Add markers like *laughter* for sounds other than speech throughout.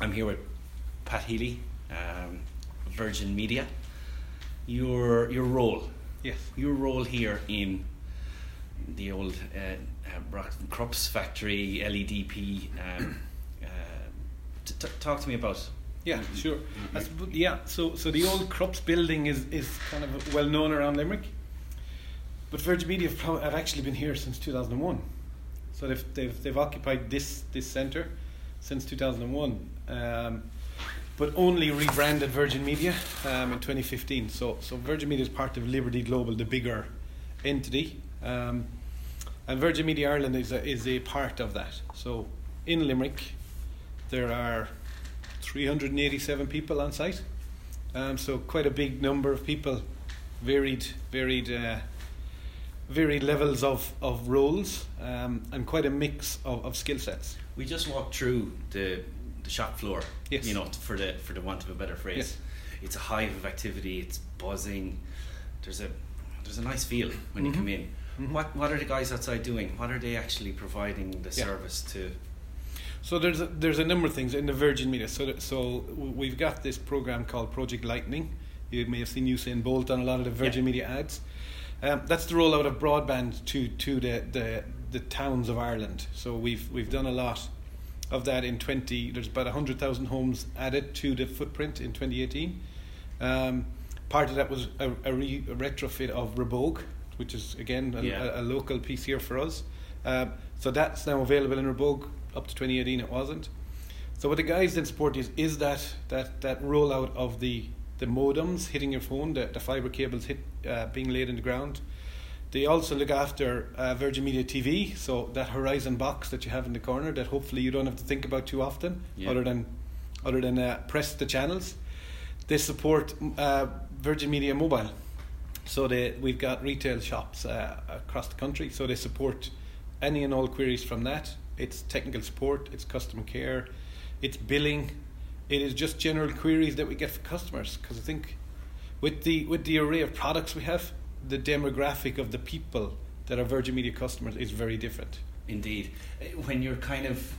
I'm here with Pat Healy, um, Virgin Media. Your your role, Yes. your role here in the old uh, uh, Krups factory, LEDP. Um, uh, t- t- talk to me about. Yeah, sure. I supp- yeah, so so the old Krups building is, is kind of well known around Limerick, but Virgin Media have, have actually been here since 2001. So they've they've, they've occupied this this centre since 2001, um, but only rebranded Virgin Media um, in 2015. So so Virgin Media is part of Liberty Global, the bigger entity, um, and Virgin Media Ireland is a, is a part of that. So in Limerick, there are 387 people on site. Um, so quite a big number of people, varied, varied, uh, varied levels of, of roles, um, and quite a mix of, of skill sets. We just walked through the the shop floor. Yes. You know, for the for the want of a better phrase. Yes. It's a hive of activity. It's buzzing. There's a there's a nice feel when you Mhm. come in. Mhm. What what are the guys outside doing? What are they actually providing the Yeah. service to? So there's a, there's a number of things in the Virgin Media. So that, so we've got this program called Project Lightning. You may have seen Usain Bolt on a lot of the Virgin Yeah. Media ads. Um, that's the rollout of broadband to to the, the the towns of Ireland. So we've we've done a lot of that in 20. There's about 100,000 homes added to the footprint in 2018. Um, part of that was a, a, re, a retrofit of Rhebogue, which is again a, Yeah. a, a local piece here for us. Um, so that's now available in Rhebogue. Up to 2018, it wasn't. So what the guys then support is is that that that rollout of the the modems hitting your phone, the, the fiber cables hit uh, being laid in the ground. They also look after uh, Virgin Media TV, so that Horizon box that you have in the corner that hopefully you don't have to think about too often, Yeah. other than other than uh, press the channels. They support uh, Virgin Media Mobile, so they we've got retail shops uh, across the country, so they support any and all queries from that. It's technical support, it's customer care, it's billing, it is just general queries that we get from customers. Because I think with the with the array of products we have, the demographic of the people that are Virgin Media customers is very different. Indeed, Uh, when you're kind of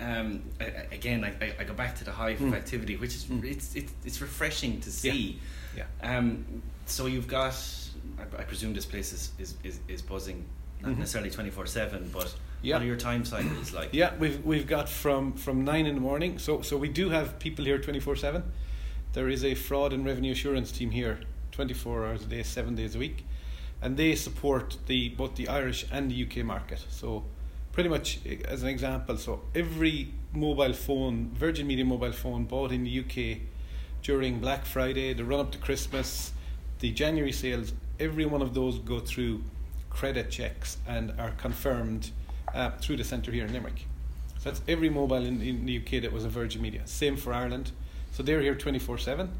um, again, I, I- go back to the hive of Mm. activity, which is Mm. it's, it's it's refreshing to see. Yeah. Um, so you've got, I, I presume this place is is, is, is buzzing, not Mhm. necessarily twenty four seven, but Yeah. what are your time cycles like? Yeah, we've we've got from from nine in the morning. So so we do have people here twenty four seven. There is a fraud and revenue assurance team here, twenty four hours a day, seven days a week, and they support the both the Irish and the UK market. So pretty much eh, as an example, so every mobile phone, Virgin Media mobile phone bought in the UK during Black Friday, the run up to Christmas, the January sales, every one of those go through credit checks and are confirmed uh, through the centre here in Limerick. So that's every mobile in, in the UK that was a Virgin Media. Same for Ireland. So they're here 24 7.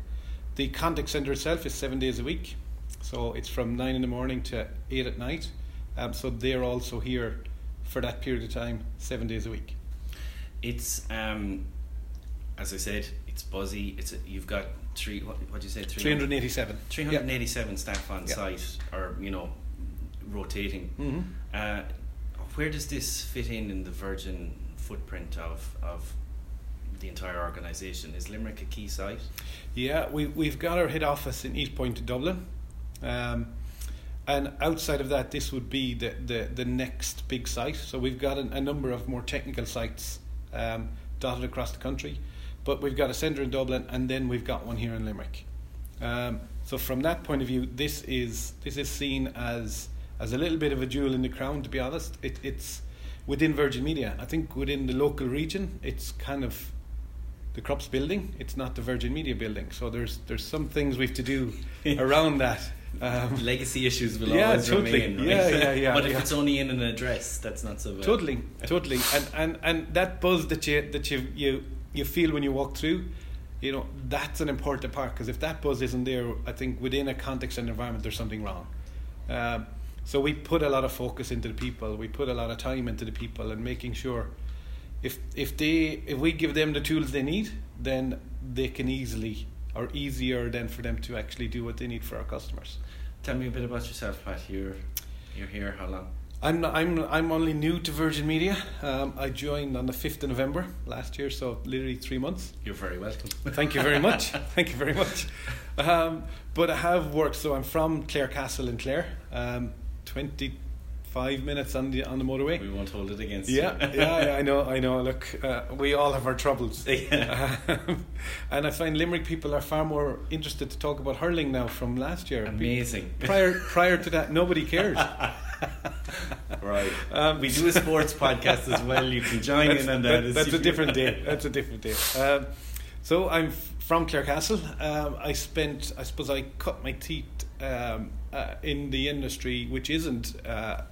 The contact centre itself is seven days a week. So it's from 9 in the morning to 8 at night. Um, so they're also here for that period of time, seven days a week. It's um, as I said, it's buzzy. It's a, you've got three. What what you say? 387. 387 staff on Yeah. site, or you know, rotating. hmm Uh, where does this fit in in the Virgin footprint of of the entire organisation? Is Limerick a key site? Yeah, we, we've got our head office in East Point, Dublin. Um, and outside of that, this would be the, the, the next big site. So we've got a, a number of more technical sites um, dotted across the country. But we've got a centre in Dublin, and then we've got one here in Limerick. Um, so from that point of view, this is this is seen as as a little bit of a jewel in the crown. To be honest, it, it's within Virgin Media. I think within the local region, it's kind of the Krups building. It's not the Virgin Media building. So there's there's some things we have to do *laughs* around that. Um, Legacy issues will Yeah, always totally. remain. Right? Yeah, yeah, yeah, *laughs* but if yeah. it's only in an address, that's not so bad. Totally, totally, and and and that buzz that you that you you you feel when you walk through, you know, that's an important part because if that buzz isn't there, I think within a context and environment, there's something wrong. Um, so we put a lot of focus into the people. We put a lot of time into the people and making sure if if they if we give them the tools they need, then they can easily or easier than for them to actually do what they need for our customers. Tell me a bit about yourself, Pat. You're you're here how long? I'm I'm I'm only new to Virgin Media. Um, I joined on the fifth of November last year, so literally three months. You're very welcome. *laughs* Thank you very much. *laughs* Thank you very much. Um, but I have worked. So I'm from Clarecastle in Clare. Um, Twenty five minutes on the on the motorway. We won't hold it against Yeah, you. yeah, yeah, I *laughs* know, I know. Look, uh, we all have our troubles, Yeah. Um, *laughs* and I find Limerick people are far more interested to talk about hurling now from last year. Amazing. Prior prior to that, nobody cares. *laughs* Right. Um, we do a sports podcast as well. You can join in on that- that. that's a different day. That's a different day. Um, so I'm from Clarecastle. Um, I spent, I suppose, I cut my teeth um, uh, in the industry, which isn't uh,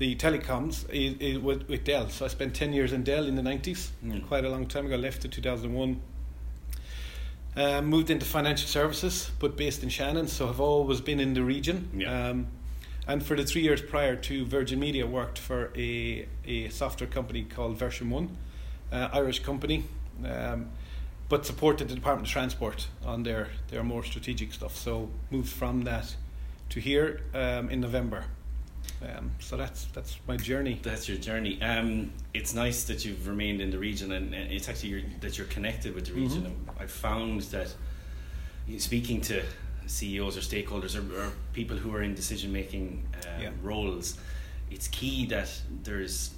the telecoms, i i with, with Dell. So I spent ten years in Dell in the nineties, Mm. quite a long time ago. Left in two thousand one. Uh, moved into financial services, but based in Shannon, so I've always been in the region. Yeah. Um, and for the three years prior to Virgin Media, worked for a, a software company called Version One, uh, Irish company, um, but supported the Department of Transport on their, their more strategic stuff. So moved from that to here um, in November. Um, so that's that's my journey. That's your journey. Um, it's nice that you've remained in the region, and, and it's actually that you're connected with the region. Mhm. I've found that speaking to CEOs or stakeholders or, or people who are in decision making um, Yeah. roles, it's key that there's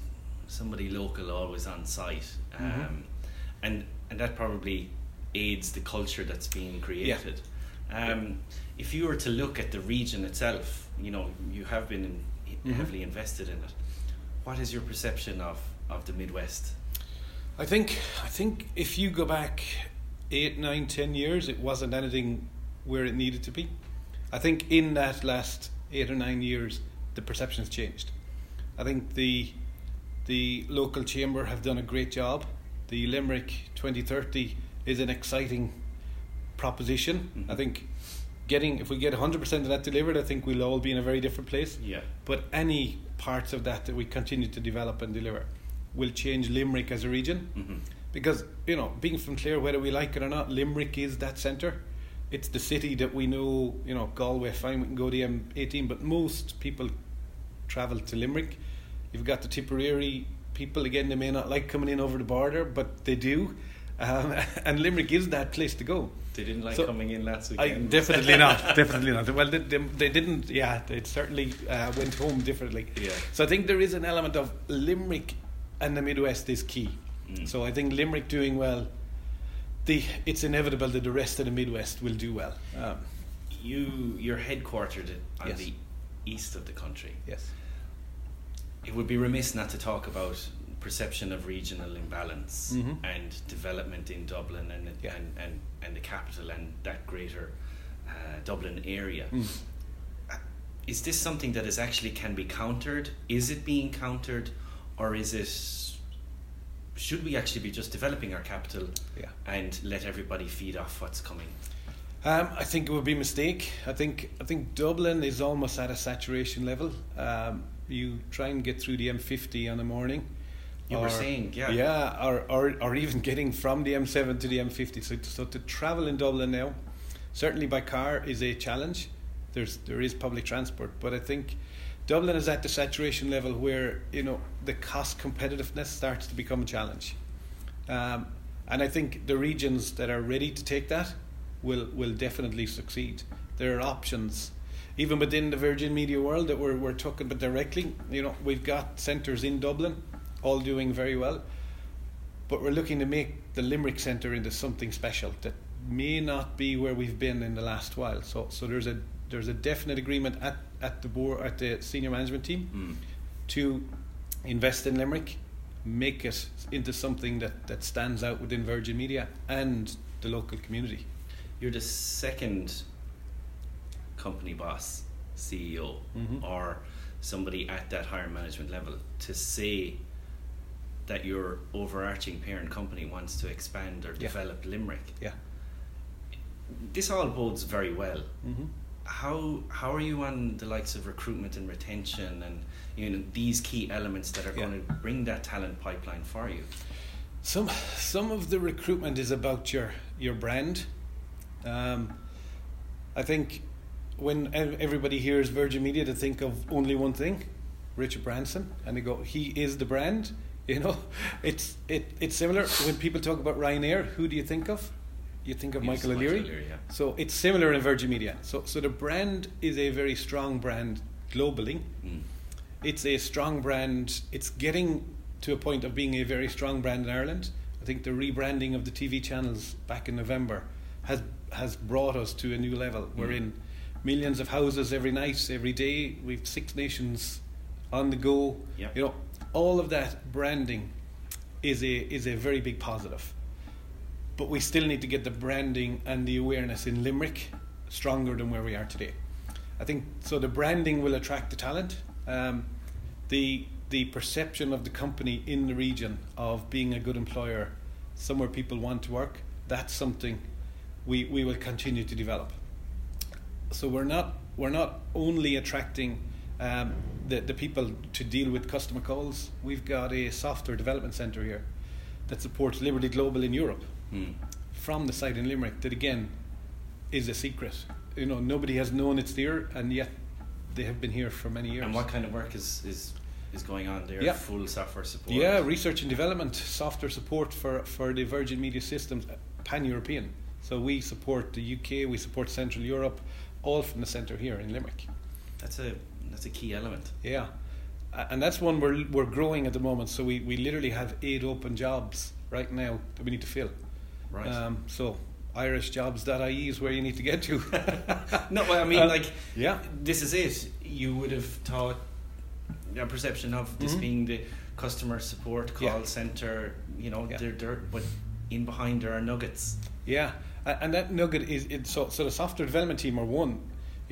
somebody local always on site, um, Mhm. and and that probably aids the culture that's being created. Um, If you were to look at the region itself, you know you have been in, Mhm. heavily invested in it. What is your perception of, of the Midwest? I think I think if you go back eight, nine, ten years, it wasn't anything where it needed to be. I think in that last eight or nine years, the perception's changed. I think the the local chamber have done a great job. The Limerick 2030 is an exciting proposition. Mhm. I think getting if we get 100% of that delivered, I think we'll all be in a very different place. Yeah. But any parts of that that we continue to develop and deliver will change Limerick as a region. hmm Because, you know, being from Clare, whether we like it or not, Limerick is that centre. It's the city that we know, you know, Galway, fine, we can go to the M18, but most people travel to Limerick. You've got the Tipperary people, again, they may not like coming in over the border, but they do. Um, *laughs* and Limerick is that place to go. They didn't like So, coming in last I, weekend. definitely not. *laughs* Definitely not. Well, they, they, they didn't. Yeah, they certainly uh, went home differently. Yeah. So I think there is an element of Limerick and the Midwest is key. Mm. So I think Limerick doing well. The it's inevitable that the rest of the Midwest will do well. Um, You you're headquartered on Yes. the east of the country. yes. It would be remiss not to talk about perception of regional imbalance Mhm. and development in Dublin and Yeah. and, and, and the capital and that greater uh, Dublin area. Mm. Is this something that is actually can be countered? Is it being countered, or is it? Should we actually be just developing our capital Yeah. and let everybody feed off what's coming? Um, I think it would be a mistake. I think I think Dublin is almost at a saturation level. Um, you try and get through the M50 on a morning. You were saying, yeah. Yeah, or, or, or even getting from the M7 to the M50. So, so to travel in Dublin now, certainly by car, is a challenge. There's there is public transport, but I think Dublin is at the saturation level where you know the cost competitiveness starts to become a challenge. Um, and I think the regions that are ready to take that will will definitely succeed. There are options, even within the Virgin Media world that we're we're talking about directly. You know, we've got centres in Dublin, all doing very well, but we're looking to make the Limerick Centre into something special that may not be where we've been in the last while. So so there's a there's a definite agreement at at the board at the senior management team Mm. to invest in Limerick, make it into something that, that stands out within Virgin Media and the local community. You're the second company boss, CEO, Mhm. or somebody at that higher management level to say that your overarching parent company wants to expand or Yeah. develop Limerick. Yeah. This all bodes very well. Mm-hmm. How how are you on the likes of recruitment and retention and you know these key elements that are Yeah. going to bring that talent pipeline for you? Some some of the recruitment is about your your brand. Um, I think when everybody hears Virgin Media, they think of only one thing, Richard Branson, and they go, he is the brand. You know, it's it it's similar when people talk about Ryanair. Who do you think of? You think of Yes, Michael Michael O'Leary. O'Leary, yeah. So it's similar in Virgin Media. So so the brand is a very strong brand globally. Mm. It's a strong brand. It's getting to a point of being a very strong brand in Ireland. I think the rebranding of the TV channels back in November has has brought us to a new level. We're Mm. in millions of houses every night, every day. We've six nations on the go. Yep. You know, all of that branding is a is a very big positive. But we still need to get the branding and the awareness in Limerick stronger than where we are today. I think so. The branding will attract the talent. Um, the the perception of the company in the region of being a good employer, somewhere people want to work. That's something we, we will continue to develop. So we're not we're not only attracting um, the the people to deal with customer calls. We've got a software development centre here that supports Liberty Global in Europe Mm. from the site in Limerick. That again is a secret. You know nobody has known it's there, and yet they have been here for many years. And what kind of work is is, is going on there? Yeah. Full software support. Yeah, research and development, software support for, for the Virgin Media Systems, pan European. So we support the UK, we support Central Europe, all from the centre here in Limerick. That's a that's a key element. Yeah, and that's one we're we're growing at the moment. So we, we literally have eight open jobs right now that we need to fill. Right. Um, so irishjobs.ie is where you need to get to. *laughs* no, I mean, Uh, like, yeah. this is it. You would have thought a perception of this Mhm. being the customer support call Yeah. center. You know, Yeah. they're, they're but in behind there are nuggets. Yeah, and that nugget is it, so. So the software development team are one.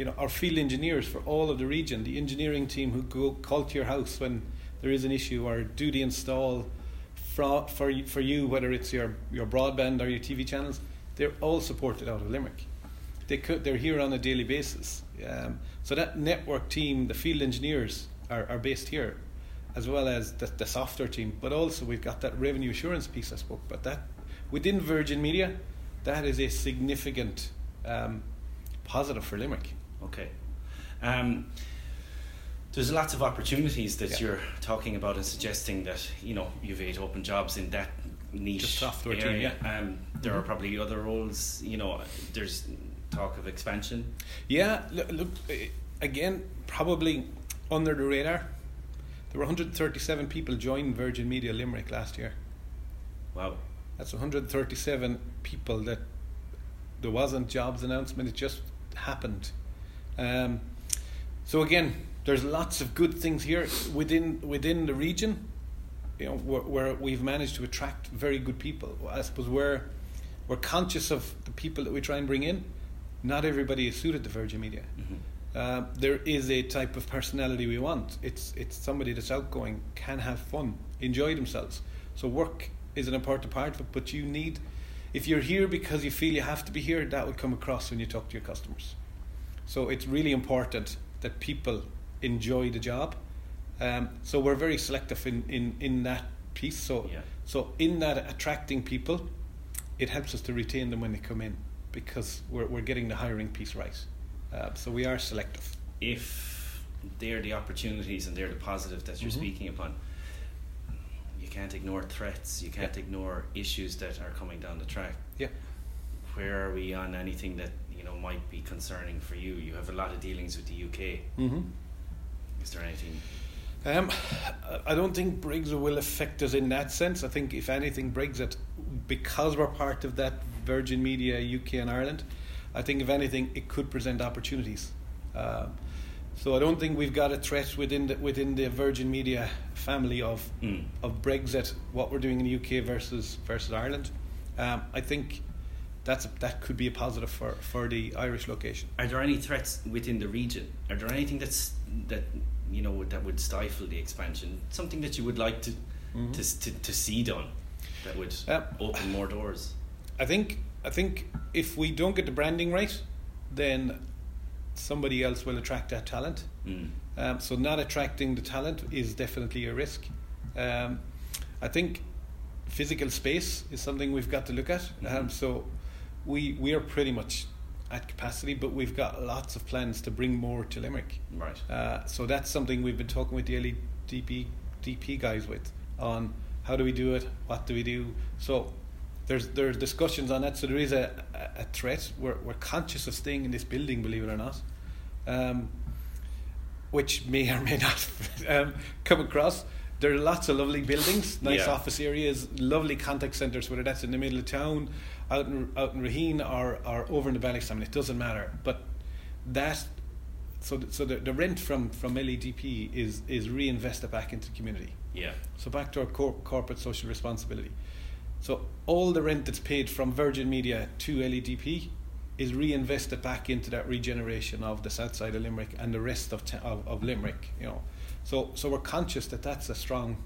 You know, our field engineers for all of the region, the engineering team who go call to your house when there is an issue or do the install for for you, for you whether it's your your broadband or your TV channels, they're all supported out of Limerick. They could they're here on a daily basis. Um, so that network team, the field engineers are, are based here, as well as the, the software team. But also we've got that revenue assurance piece I spoke about. That within Virgin Media, that is a significant um, positive for Limerick. Okay. Um, there's lots of opportunities that Yeah. you're talking about and suggesting that you know you've eight open jobs in that niche Just software area. yeah. Um, there are Mhm. probably other roles. You know, there's talk of expansion. Yeah, look, look eh, again, probably under the radar. There were 137 people joined Virgin Media Limerick last year. Wow. That's 137 people that there wasn't jobs announcement. It just happened. Um, so again, there's lots of good things here within within the region. You know, where, where we've managed to attract very good people. I suppose we're we're conscious of the people that we try and bring in. Not everybody is suited to Virgin Media. Mhm. Uh, there is a type of personality we want. It's it's somebody that's outgoing, can have fun, enjoy themselves. So work is an important part of it, but you need, if you're here because you feel you have to be here, that will come across when you talk to your customers. So it's really important that people enjoy the job. Um, so we're very selective in, in, in that piece. So Yeah. so in that attracting people, it helps us to retain them when they come in because we're we're getting the hiring piece right. Uh, so we are selective. If they're the opportunities and they're the positive that you're Mhm. speaking upon, you can't ignore threats. You can't Yeah. ignore issues that are coming down the track. Yeah. Where are we on anything that you know might be concerning for you? You have a lot of dealings with the UK. Mm-hmm. Is there anything? Um, I don't think Brexit will affect us in that sense. I think, if anything, Brexit, because we're part of that Virgin Media UK and Ireland, I think, if anything, it could present opportunities. Um, so I don't think we've got a threat within the, within the Virgin Media family of Mm. of Brexit, what we're doing in the UK versus versus Ireland. Um, I think that's a, that could be a positive for, for the Irish location. Are there any threats within the region? Are there anything that's that you know that would stifle the expansion? Something that you would like to Mhm. to, to, to see done that would Uh, open more doors. I think I think if we don't get the branding right, then somebody else will attract that talent. Mm. Um, so not attracting the talent is definitely a risk. Um, I think physical space is something we've got to look at. Um, Mhm. so we we are pretty much at capacity, but we've got lots of plans to bring more to Limerick. Right. Uh, so that's something we've been talking with the LEDP DP guys with on how do we do it, what do we do. So there's there's discussions on that. So there is a, a, a threat. We're we're conscious of staying in this building, believe it or not, um, which may or may not *laughs* um, come across. There are lots of lovely buildings, nice Yeah. office areas, lovely contact centres, whether that's in the middle of town, out in out in Raheen or, or over in the mean, it doesn't matter. But that, so th- so the, the rent from from LEDP is is reinvested back into the community. Yeah. So back to our cor- corporate social responsibility. So all the rent that's paid from Virgin Media to LEDP is reinvested back into that regeneration of the south side of Limerick and the rest of, ta- of, of Limerick. You know, so so we're conscious that that's a strong,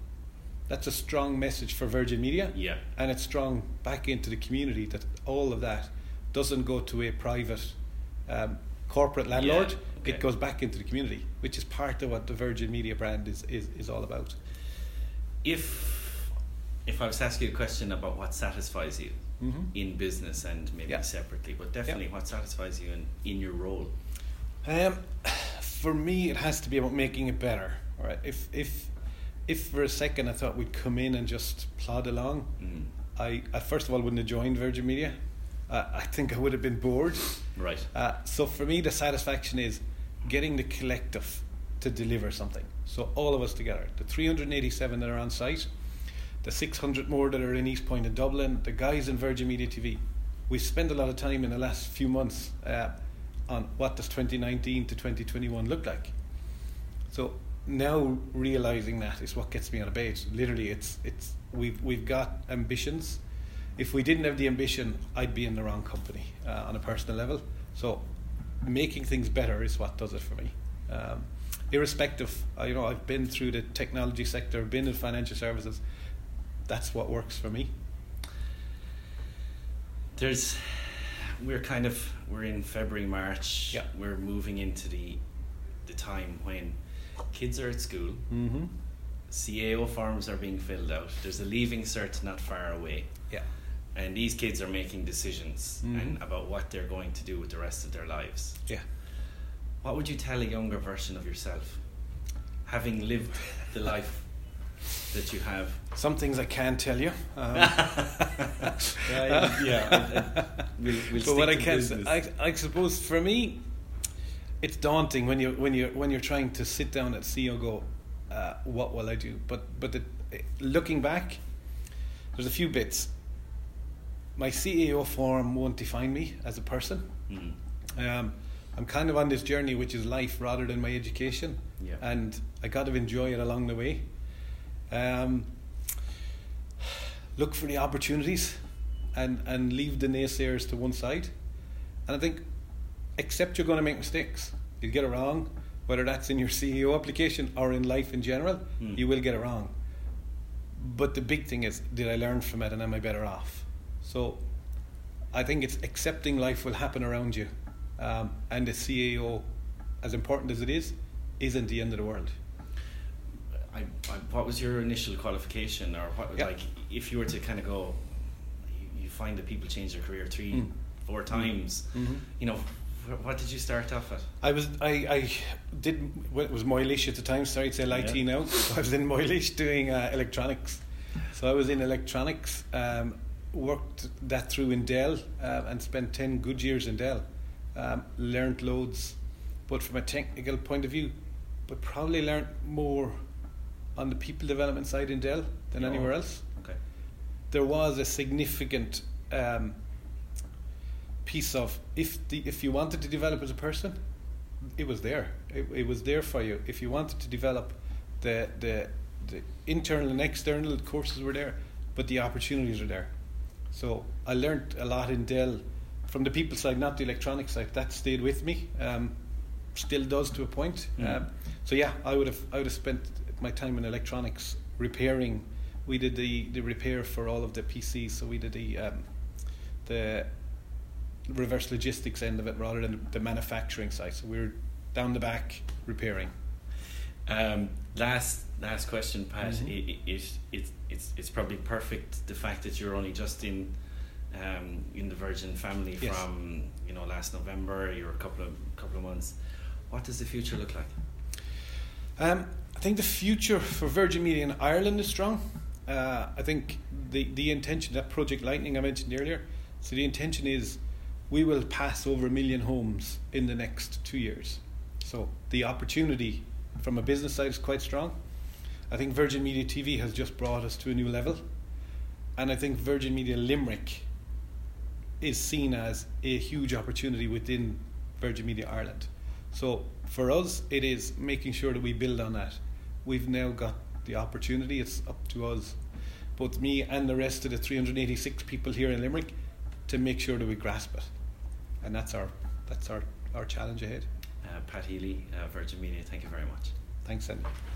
that's a strong message for Virgin Media, Yeah. and it's strong back into the community that all of that doesn't go to a private um, corporate landlord. Yeah, okay. It goes back into the community, which is part of what the Virgin Media brand is is, is all about. If if I was to ask you a question about what satisfies you Mm-hmm. in business and maybe Yeah. separately, but definitely what satisfies you in, in your role. Um, *sighs* for me, it has to be about making it better. All right. If if if for a second I thought we'd come in and just plod along, Mm. I, I first of all wouldn't have joined Virgin Media. Uh, I think I would have been bored. Right. Uh, so for me, the satisfaction is getting the collective to deliver something. So all of us together, the 387 that are on site, the 600 more that are in East Point and Dublin, the guys in Virgin Media TV. We've spent a lot of time in the last few months uh, on what does 2019 to 2021 look like. So now realizing that is what gets me out of bed. Literally, it's it's we've we've got ambitions. If we didn't have the ambition, I'd be in the wrong company uh, on a personal level. So making things better is what does it for me. Um, irrespective, uh, you know, I've been through the technology sector, been in financial services. That's what works for me. There's we're kind of we're in February, March. Yeah. We're moving into the the time when kids are at school, Mm-hmm. CAO forms are being filled out. There's a leaving cert not far away. Yeah. And these kids are making decisions Mhm. and about what they're going to do with the rest of their lives. Yeah. What would you tell a younger version of yourself, having lived the *laughs* life that you have? Some things I can't tell you. Um, *laughs* yeah, yeah. *laughs* We'll, we'll but what I can. I, I suppose for me, it's daunting when you when you when you're trying to sit down at CAO go, uh, what will I do? But but the, looking back, there's a few bits. My CAO form won't define me as a person. Mm. Um, I'm kind of on this journey, which is life rather than my education, Yeah. and I got to enjoy it along the way. Um, look for the opportunities, and and leave the naysayers to one side. And I think, accept you're going to make mistakes. You'll get it wrong, whether that's in your CAO application or in life in general. Mm. You will get it wrong. But the big thing is, did I learn from it, and am I better off? So, I think it's accepting life will happen around you, um, and the CAO, as important as it is, isn't the end of the world. I, I, what was your initial qualification, or what Yeah. like if you were to kind of go, you, you find that people change their career three, Mm. four times. Mhm. You know, what did you start off at? I was I, I did well, it was Moylish at the time. Sorry to say IT Yeah. now. *laughs* I was in Moylish doing uh, electronics. So I was in electronics. Um, worked that through in Dell uh, and spent ten good years in Dell. Um, learned loads, but from a technical point of view, but probably learned more on the people development side in Dell than Oh. anywhere else Okay. there was a significant um, piece of if the if you wanted to develop as a person, it was there. It, it was there for you. If you wanted to develop, the the the internal and external courses were there, but the opportunities are there. So I learned a lot in Dell from the people side, not the electronics side. That stayed with me. Um, still does to a point. Mm. Um, so yeah, I would have I would have spent my time in electronics repairing. We did the, the repair for all of the PCs, so we did the um, the reverse logistics end of it rather than the manufacturing side. So we're down the back repairing. Um, last last question, Pat. Mhm. It, it, it, it's it's probably perfect the fact that you're only just in um, in the Virgin family Yes. from you know last November. You were a couple of couple of months. What does the future look like? Um, I think the future for Virgin Media in Ireland is strong. Uh, I think the the intention that Project Lightning I mentioned earlier. So the intention is we will pass over a million homes in the next two years. So the opportunity from a business side is quite strong. I think Virgin Media TV has just brought us to a new level, and I think Virgin Media Limerick is seen as a huge opportunity within Virgin Media Ireland. So for us, it is making sure that we build on that. We've now got the opportunity. It's up to us, both me and the rest of the 386 people here in Limerick, to make sure that we grasp it, and that's our that's our, our challenge ahead. Uh, Pat Healy, uh, Virgin Media. Thank you very much. Thanks, Andy.